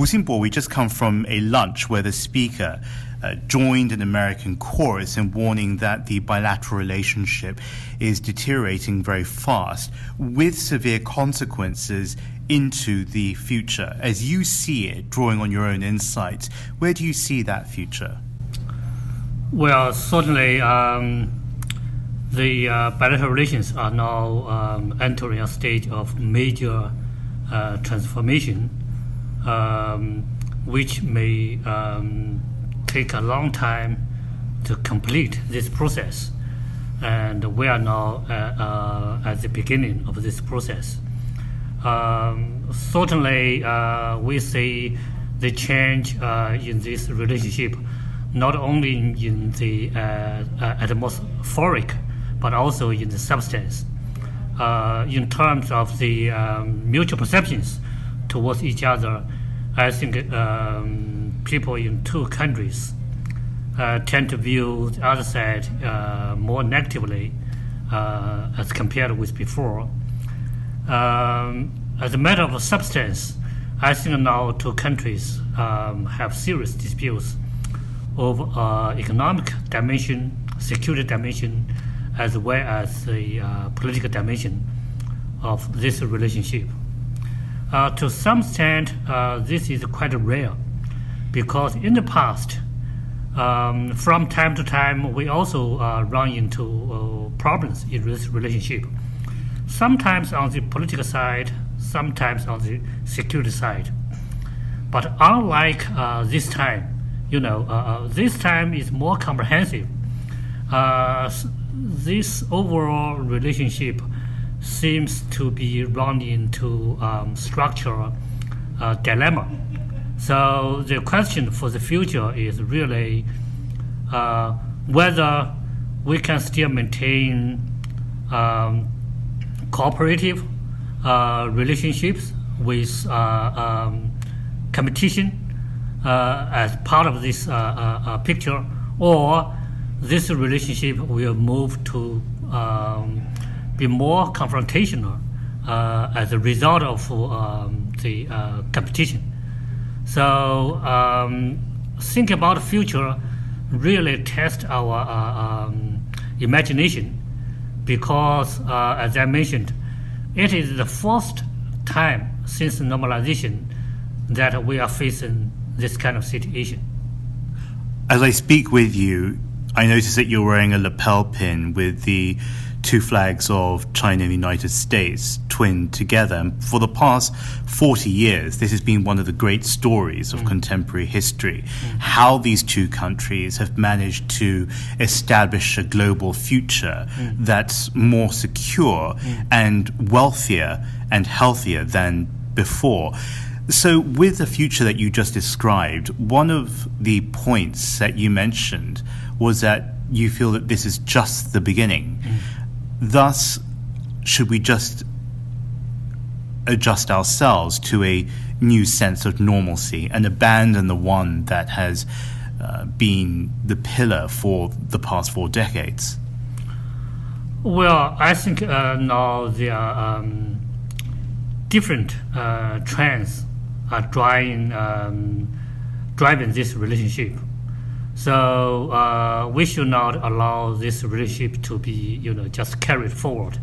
Wu we just come from a lunch where the speaker uh, joined an American chorus in warning that the bilateral relationship is deteriorating very fast with severe consequences into the future. As you see it, drawing on your own insights, where do you see that future? Well, certainly. Um the uh, bilateral relations are now um, entering a stage of major uh, transformation, um, which may um, take a long time to complete this process. And we are now uh, uh at the beginning of this process. Um, certainly, uh, we see the change uh, in this relationship not only in the atmospheric but also in the substance. Uh, in terms of the um, mutual perceptions towards each other, I think um, people in two countries uh, tend to view the other side uh, more negatively uh, as compared with before. Um, as a matter of substance, I think now two countries um, have serious disputes over uh, economic dimension, security dimension, as well as the uh, political dimension of this relationship. Uh, to some extent, uh, this is quite rare because in the past, um, from time to time, we also uh, run into uh, problems in this relationship. Sometimes on the political side, sometimes on the security side. But unlike uh, this time, you know, this time is more comprehensive this overall relationship seems to be run into um, structural uh, dilemma. So the question for the future is really uh, whether we can still maintain um, cooperative uh, relationships with uh, um, competition uh, as part of this uh, picture, or this relationship will move to um, be more confrontational uh, as a result of um, the uh, competition. So um, think about the future really test our uh, um, imagination because, uh, as I mentioned, it is the first time since normalization that we are facing this kind of situation. As I speak with you, I notice that you're wearing a lapel pin with the two flags of China and the United States twinned together. And for the past 40 years, this has been one of the great stories of mm. contemporary history. Mm. How these two countries have managed to establish a global future mm. that's more secure mm. and wealthier and healthier than before. So, with the future that you just described, one of the points that you mentioned was that you feel that this is just the beginning. Mm. Thus, should we just adjust ourselves to a new sense of normalcy and abandon the one that has uh, been the pillar for the past four decades? Well, I think uh, now there are um, different uh, trends are driving um, driving this relationship. So uh, we should not allow this relationship to be, you know, just carried forward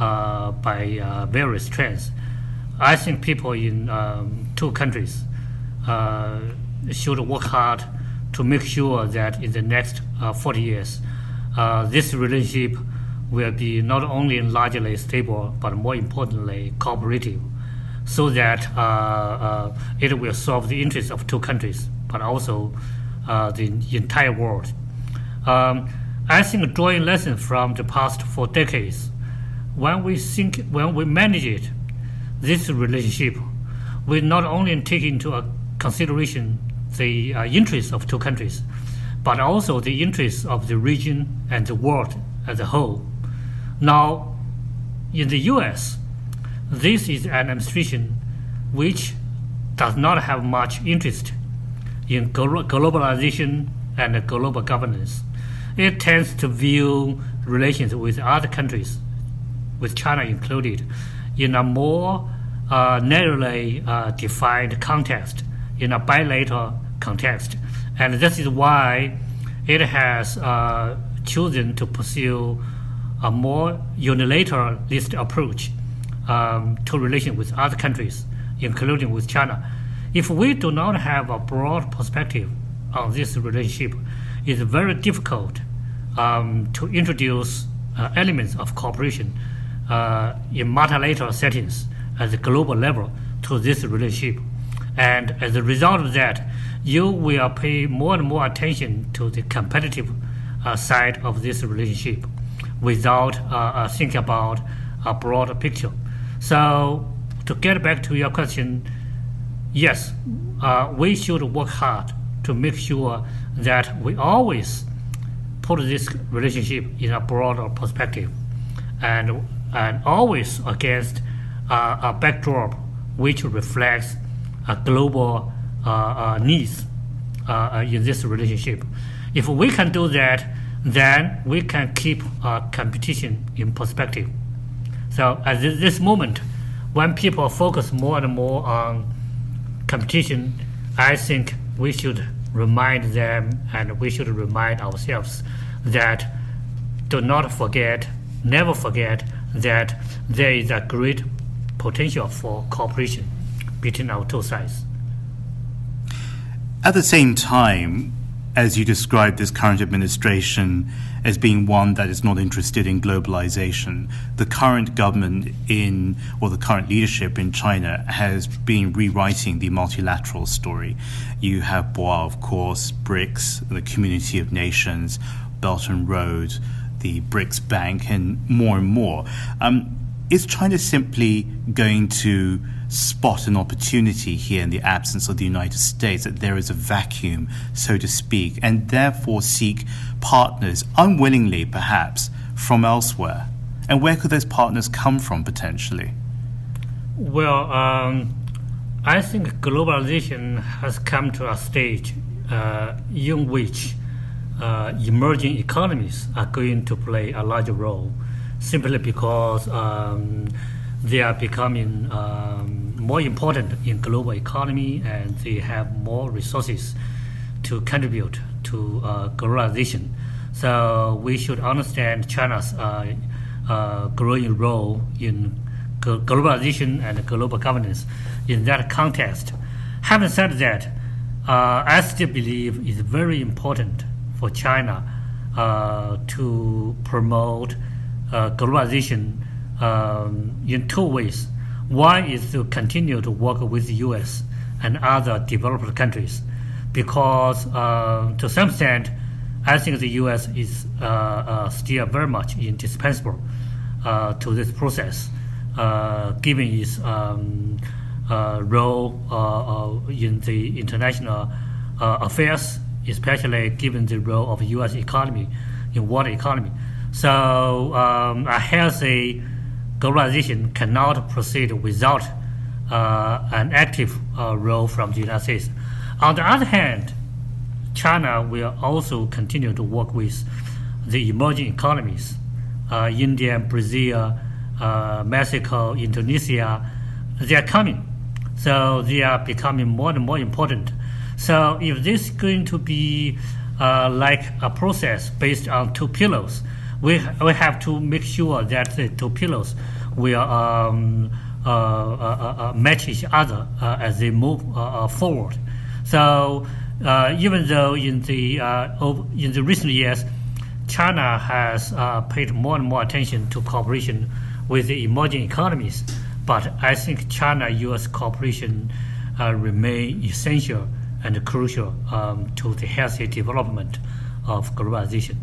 uh, by uh, various trends. I think people in um, two countries uh, should work hard to make sure that in the next uh, 40 years, uh, this relationship will be not only largely stable, but more importantly, cooperative, so that it will serve the interests of two countries, but also the entire world. Um, I think drawing lessons from the past four decades, when we think, when we manage it, this relationship, we not only take into consideration the uh, interests of two countries, but also the interests of the region and the world as a whole. Now, in the U.S., this is an administration which does not have much interest in globalization and global governance. It tends to view relations with other countries, with China included, in a more uh, narrowly uh, defined context in a bilateral context. And this is why it has uh, chosen to pursue a more unilateralist approach um, to relations with other countries, including with China. If we do not have a broad perspective on this relationship, it's very difficult um, to introduce uh, elements of cooperation uh, in multilateral settings at the global level to this relationship. And as a result of that, you will pay more and more attention to the competitive uh, side of this relationship without uh, uh, thinking about a broader picture. So, to get back to your question, yes, uh, we should work hard to make sure that we always put this relationship in a broader perspective and, and always against uh, a backdrop which reflects a global uh, uh, needs uh, in this relationship. If we can do that, then we can keep competition in perspective. So at this moment, when people focus more and more on competition, I think we should remind them and we should remind ourselves that do not forget, never forget that there is a great potential for cooperation between our two sides. At the same time, as you describe this current administration as being one that is not interested in globalization, the current government in, or the current leadership in China has been rewriting the multilateral story. You have BRICS, of course, BRICS, the Community of Nations, Belt and Road, the BRICS Bank, and more and more. Um, is China simply going to spot an opportunity here in the absence of the United States, that there is a vacuum, so to speak, and therefore seek partners, unwillingly perhaps, from elsewhere? And where could those partners come from potentially? Well, um, I think globalization has come to a stage uh, in which uh, emerging economies are going to play a larger role simply because um, they are becoming um, more important in global economy and they have more resources to contribute to uh, globalization. So we should understand China's uh, uh, growing role in globalization and global governance in that context. Having said that, uh, I still believe it's very important for China uh, to promote uh, globalization um, in two ways. One is to continue to work with the U.S. and other developed countries, because uh, to some extent, I think the U.S. is uh, uh, still very much indispensable uh, to this process, uh, given its um, role in the international affairs, especially given the role of U.S. economy in world economy. So um, a healthy globalization cannot proceed without uh, an active uh, role from the United States. On the other hand, China will also continue to work with the emerging economies, uh, India, Brazil, uh, Mexico, Indonesia. They are coming, so they are becoming more and more important. So if this is going to be uh, like a process based on two pillars, we, we have to make sure that the two pillars will um, uh, uh, uh, match each other as they move forward. So even though in the in the recent years, China has paid more and more attention to cooperation with the emerging economies, but I think China-U.S. cooperation remain essential and crucial um, to the healthy development of globalization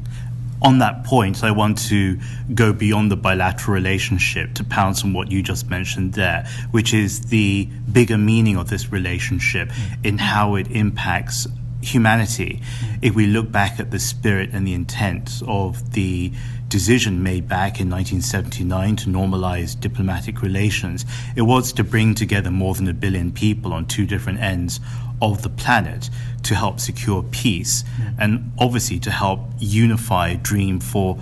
on that point, I want to go beyond the bilateral relationship to pounce on what you just mentioned there, which is the bigger meaning of this relationship in how it impacts humanity. If we look back at the spirit and the intent of the decision made back in 1979 to normalize diplomatic relations, it was to bring together more than a billion people on two different ends of the planet to help secure peace and obviously to help unify dream for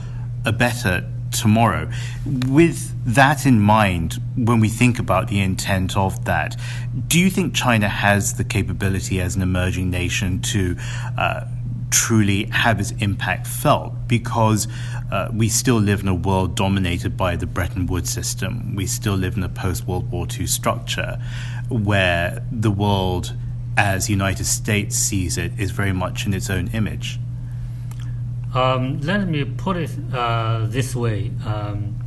a better tomorrow. With that in mind, when we think about the intent of that, do you think China has the capability as an emerging nation to uh, truly have its impact felt? Because uh, we still live in a world dominated by the Bretton Woods system. We still live in a post World War II structure where the world, as United States sees it, is very much in its own image. Um, let me put it uh, this way. Um,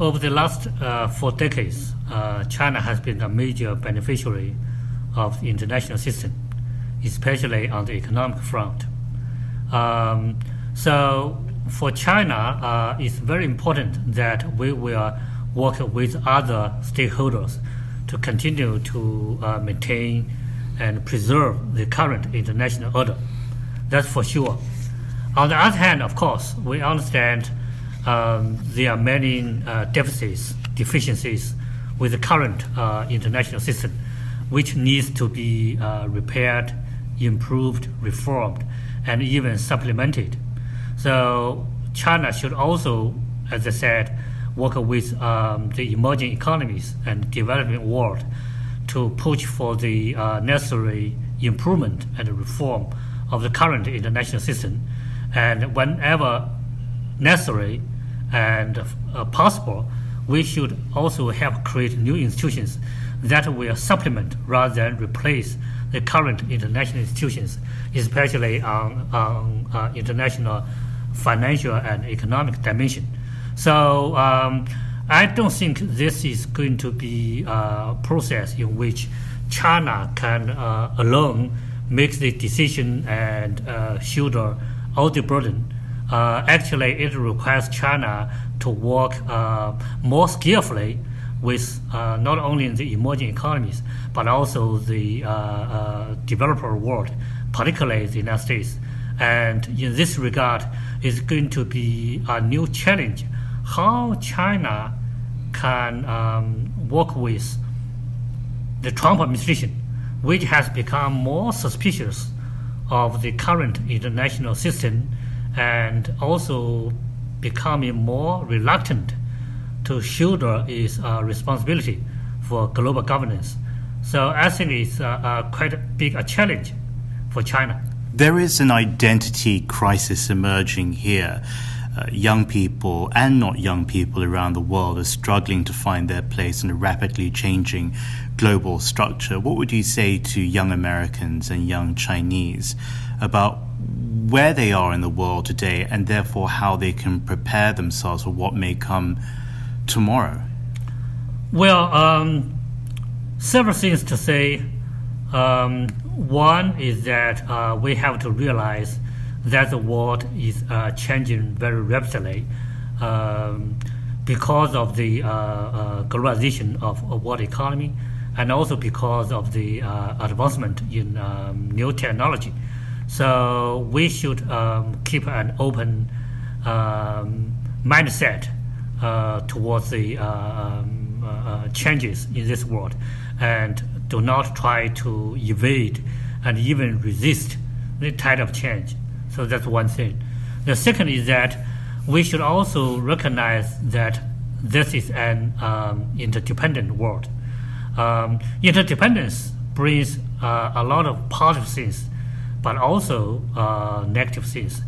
over the last uh, four decades, uh, China has been a major beneficiary of the international system, especially on the economic front. Um, so, for China, uh, it's very important that we will work with other stakeholders to continue to uh, maintain and preserve the current international order. That's for sure. On the other hand, of course, we understand um, there are many uh, deficits, deficiencies with the current uh, international system, which needs to be uh, repaired, improved, reformed, and even supplemented. So China should also, as I said, work with um, the emerging economies and developing world to push for the uh, necessary improvement and reform of the current international system and whenever necessary and uh, possible, we should also help create new institutions that will supplement rather than replace the current international institutions, especially on, on uh, international financial and economic dimension. So um, I don't think this is going to be a process in which China can uh, alone make the decision and uh, shoulder all the burden. Uh, actually, it requires China to work uh, more skillfully with uh, not only the emerging economies but also the uh, developer world, particularly the United States. And in this regard, it's going to be a new challenge how China can um, work with the Trump administration, which has become more suspicious of the current international system and also becoming more reluctant to shoulder its uh, responsibility for global governance. So I think it's uh, uh, quite a big a challenge for China. There is an identity crisis emerging here. Uh, young people and not young people around the world are struggling to find their place in a rapidly changing global structure. What would you say to young Americans and young Chinese about where they are in the world today and therefore how they can prepare themselves for what may come tomorrow? Well, um, several things to say. Um, one is that uh, we have to realize that the world is uh, changing very rapidly um, because of the uh, uh, globalization of, of world economy and also because of the uh, advancement in um, new technology. So we should um, keep an open um, mindset uh, towards the uh, um, changes in this world and do not try to evade and even resist the tide of change. So that's one thing. The second is that we should also recognize that this is an um, interdependent world. Um, interdependence brings uh, a lot of positive things, but also uh, negative things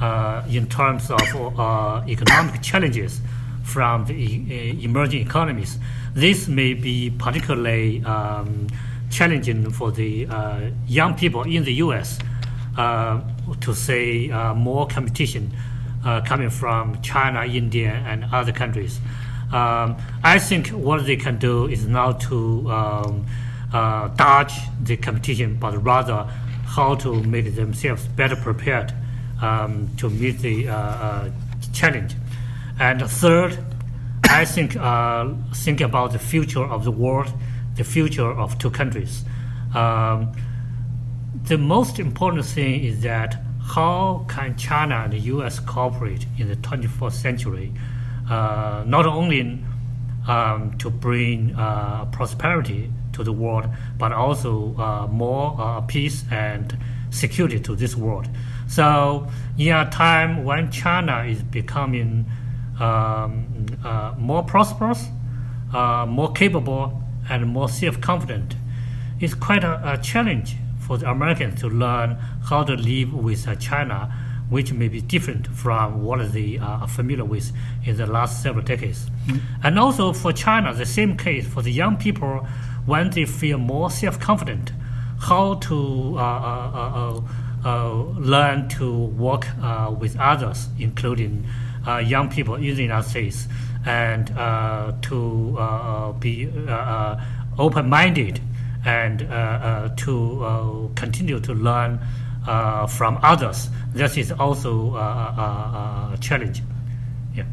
uh, in terms of uh, economic challenges from the e- emerging economies. This may be particularly um, challenging for the uh, young people in the U.S. Uh, to say uh, more competition uh, coming from China, India, and other countries. Um, I think what they can do is not to um, uh, dodge the competition, but rather how to make themselves better prepared um, to meet the uh, uh, challenge. And third, I think uh, think about the future of the world, the future of two countries. Um, the most important thing is that how can China and the U.S. cooperate in the 21st century, uh, not only um, to bring uh, prosperity to the world, but also uh, more uh, peace and security to this world. So, in a time when China is becoming um, uh, more prosperous, uh, more capable, and more self-confident. It's quite a, a, challenge for the Americans to learn how to live with uh, China, which may be different from what they are familiar with in the last several decades. Mm-hmm. And also for China, the same case for the young people when they feel more self-confident, how to uh, uh, uh, learn to work with others, including young people in the United States, and to be open-minded and uh, uh, to uh, continue to learn from others. That is also a challenge Yeah.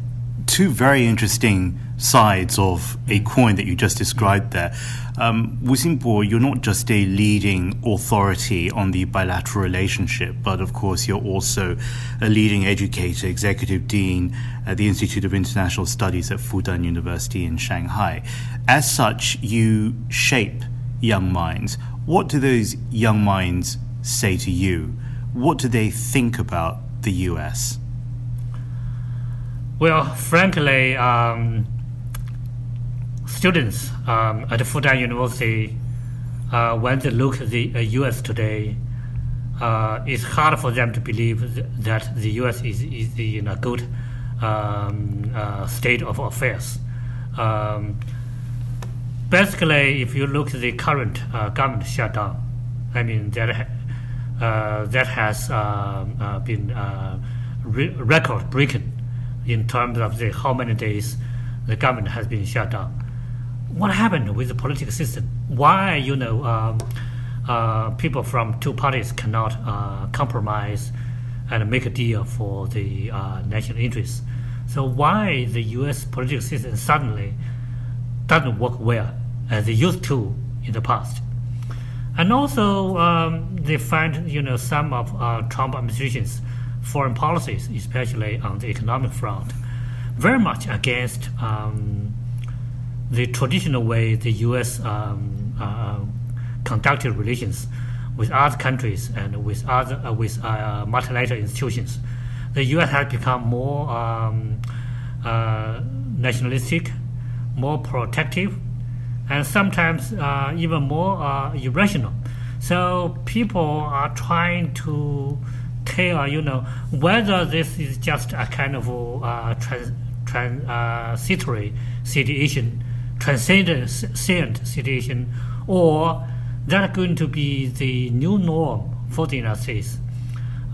two very interesting sides of a coin that you just described there. Um, Wu Xinbo, you're not just a leading authority on the bilateral relationship, but of course you're also a leading educator, executive dean at the Institute of International Studies at Fudan University in Shanghai. As such, you shape young minds. What do those young minds say to you? What do they think about the US? Well, frankly, um, students um, at Fudan University, uh, when they look at the uh, U.S. today, uh, it's hard for them to believe th- that the U.S. is, is in a good um, uh, state of affairs. Um, basically, if you look at the current uh, government shutdown, I mean that uh, that has um, been re- record breaking in terms of the how many days the government has been shut down. What happened with the political system? Why you know um, uh, people from two parties cannot uh, compromise and make a deal for the uh, national interests? So why the U.S. political system suddenly doesn't work well as they used to in the past? And also, um, they find you know some of uh, Trump administrations foreign policies, especially on the economic front, very much against um, the traditional way the U.S. Um, uh, conducted relations with other countries and with other uh, with uh, multilateral institutions. The U.S. has become more um, uh, nationalistic, more protective, and sometimes uh, even more uh, irrational. So people are trying to tell you know, whether this is just a kind of uh, trans, transitory situation, transcendent situation, or that's going to be the new norm for the United States.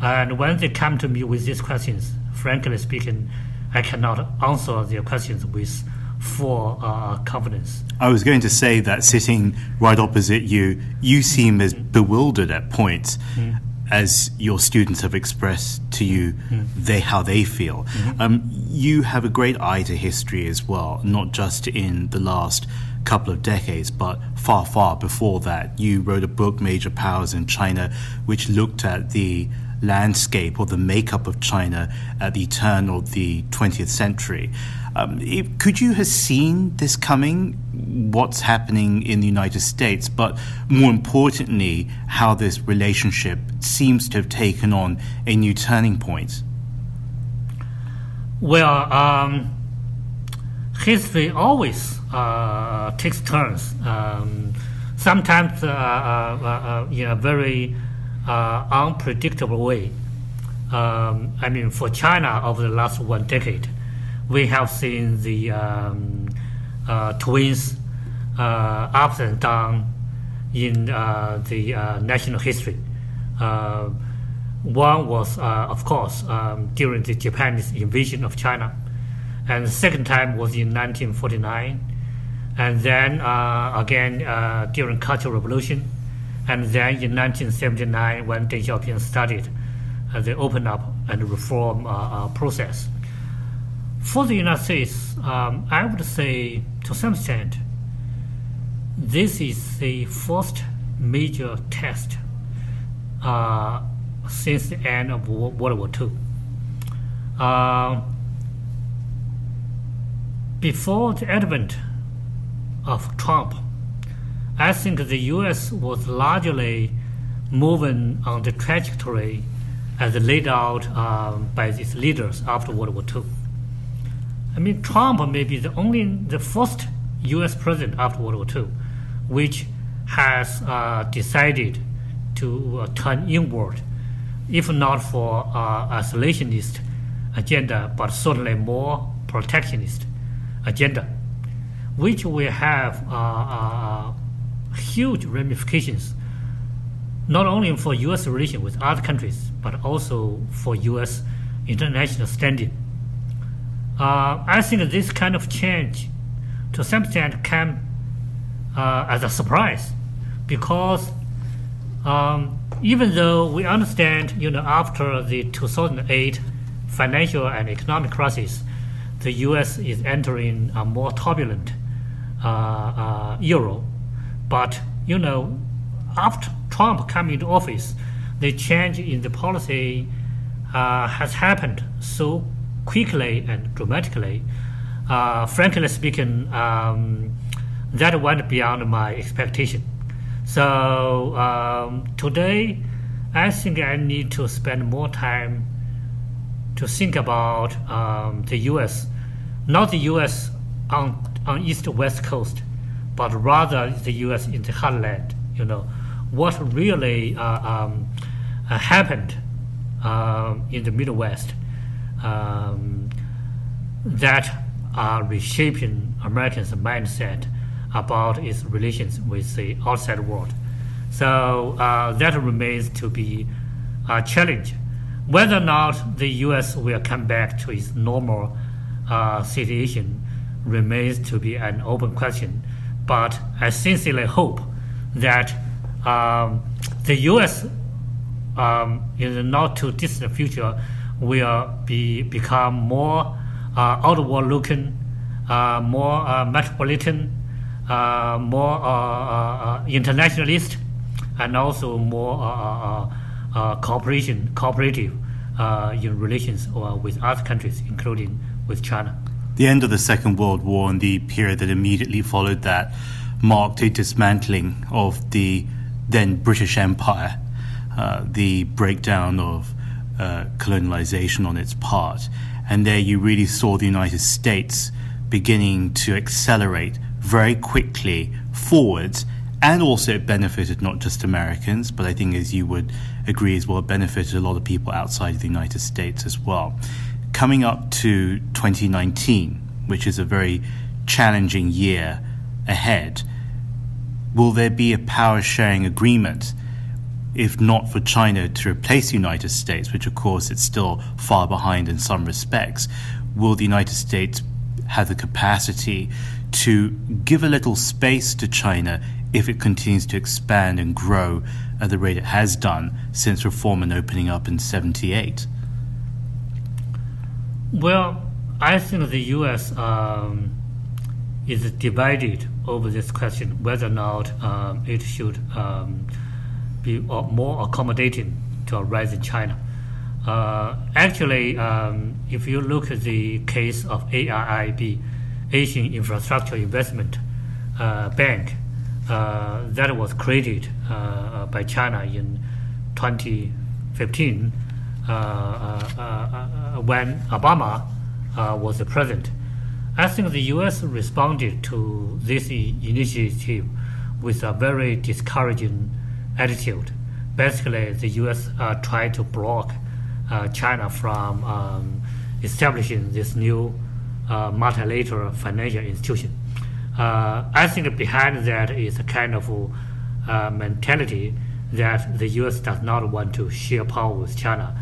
And when they come to me with these questions, frankly speaking, I cannot answer their questions with full uh, confidence. I was going to say that sitting right opposite you, you seem as bewildered at points. Mm as your students have expressed to you mm. they how they feel. Mm-hmm. Um, you have a great eye to history as well, not just in the last couple of decades, but far, far before that. You wrote a book, Major Powers in China, which looked at the landscape or the makeup of China at the turn of the 20th century. Um, if, could you have seen this coming, what's happening in the United States, but more importantly, how this relationship seems to have taken on a new turning point? Well, um, history always uh, takes turns. Um, sometimes uh, uh, uh, uh in a very uh, unpredictable way. Um, I mean, for China over the last one decade, we have seen the um, uh, twins uh, ups and down in uh, the uh, national history. Uh, one was, uh, of course, um, during the Japanese invasion of China, and the second time was in 1949, and then again during Cultural Revolution, and then in 1979 when Deng Xiaoping started the open up and reform process for the United States, um, I would say to some extent, this is the first major test uh, since the end of World War II. Uh, before the advent of Trump, I think the U.S. was largely moving on the trajectory as laid out um, by its leaders after World War II. I mean, Trump may be the only, the first U.S. president after World War II, which has uh, decided to uh, turn inward, if not for uh, isolationist agenda, but certainly more protectionist agenda, which will have uh, uh, huge ramifications, not only for U.S. relations with other countries, but also for U.S. international standing. Uh, I think this kind of change, to some extent, came uh, as a surprise, because um, even though we understand, you know, after the 2008 financial and economic crisis, the U.S. is entering a more turbulent uh, uh, era. But you know, after Trump came into office, the change in the policy uh, has happened so quickly and dramatically. Uh, frankly speaking, um, that went beyond my expectation. So um, today, I think I need to spend more time to think about um, the U.S., not the U.S. on on east west coast, but rather the U.S. in the heartland. You know, what really uh, um, uh, happened uh, in the Middle West um, that are reshaping Americans' mindset about its relations with the outside world. So uh, that remains to be a challenge. Whether or not the U.S. will come back to its normal uh, situation remains to be an open question. But I sincerely hope that um, the U.S. Um, in the not too distant future will be become more uh, outward looking, uh, more uh, metropolitan, uh, more uh, uh, internationalist, and also more cooperation, cooperative in relations with other countries, including with China. The end of the Second World War and the period that immediately followed that marked a dismantling of the then British Empire, uh, the breakdown of uh, colonialization on its part. And there you really saw the United States beginning to accelerate very quickly forwards. And also, it benefited not just Americans, but I think, as you would agree as well, it benefited a lot of people outside of the United States as well coming up to 2019, which is a very challenging year ahead, will there be a power sharing agreement, if not for China to replace the United States, which of course it's still far behind in some respects? Will the United States have the capacity to give a little space to China if it continues to expand and grow at the rate it has done since reform and opening up in 78? Well, I think the U.S. Um, is divided over this question whether or not um, it should um, be more accommodating to a rising China. Uh, actually, um, if you look at the case of AIIB, Asian Infrastructure Investment uh, Bank, uh, that was created uh, by China in 2015 uh, uh, uh, when Obama was the president. I think the U.S. responded to this initiative with a very discouraging attitude. Basically, the U.S. tried to block China from um, establishing this new multilateral financial institution. I think behind that is a kind of mentality that the U.S. does not want to share power with China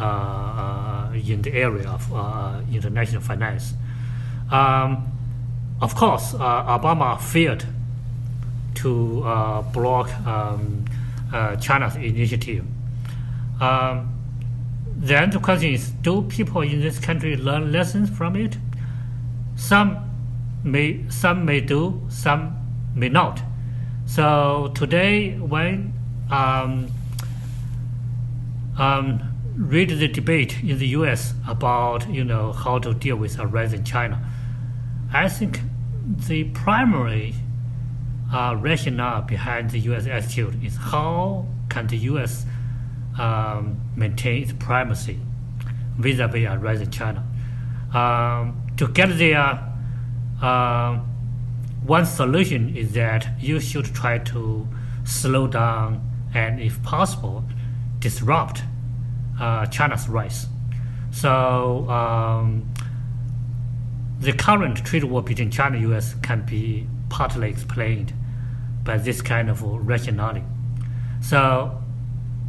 uh, uh, in the area of uh, international finance. Um, of course, Obama failed to block um, China's initiative. Um, then the question is, do people in this country learn lessons from it? Some may, some may do, some may not. So today, when um, um, read the debate in the U.S. about you know how to deal with a rising China, I think the primary uh, rationale behind the U.S. attitude is how can the U.S. Um, maintain its primacy vis-a-vis a rising China. Um, to get there, uh, one solution is that you should try to slow down and, if possible, disrupt uh, China's rise. So um, the current trade war between China and U.S. can be partly explained by this kind of rationality. So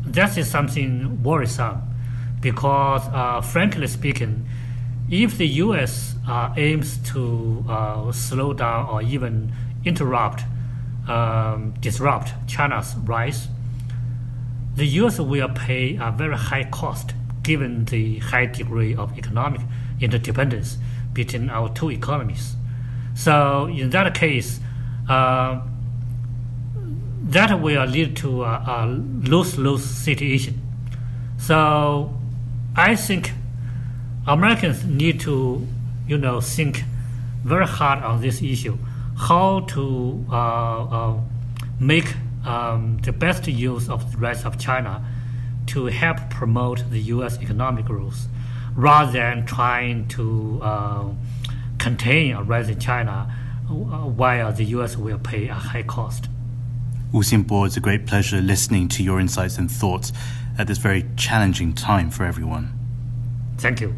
that is something worrisome because, uh, frankly speaking, if the U.S. Uh, aims to uh, slow down or even interrupt, um, disrupt China's rise, the U.S. will pay a very high cost given the high degree of economic interdependence between our two economies. So in that case, uh, that will lead to a, a lose-lose situation. So I think Americans need to, you know, think very hard on this issue, how to uh, uh, make um, the best use of the rise of China to help promote the U.S. economic growth, rather than trying to uh, contain a rise in China uh, while the U.S. will pay a high cost. Wu Xinbo, it's a great pleasure listening to your insights and thoughts at this very challenging time for everyone. Thank you.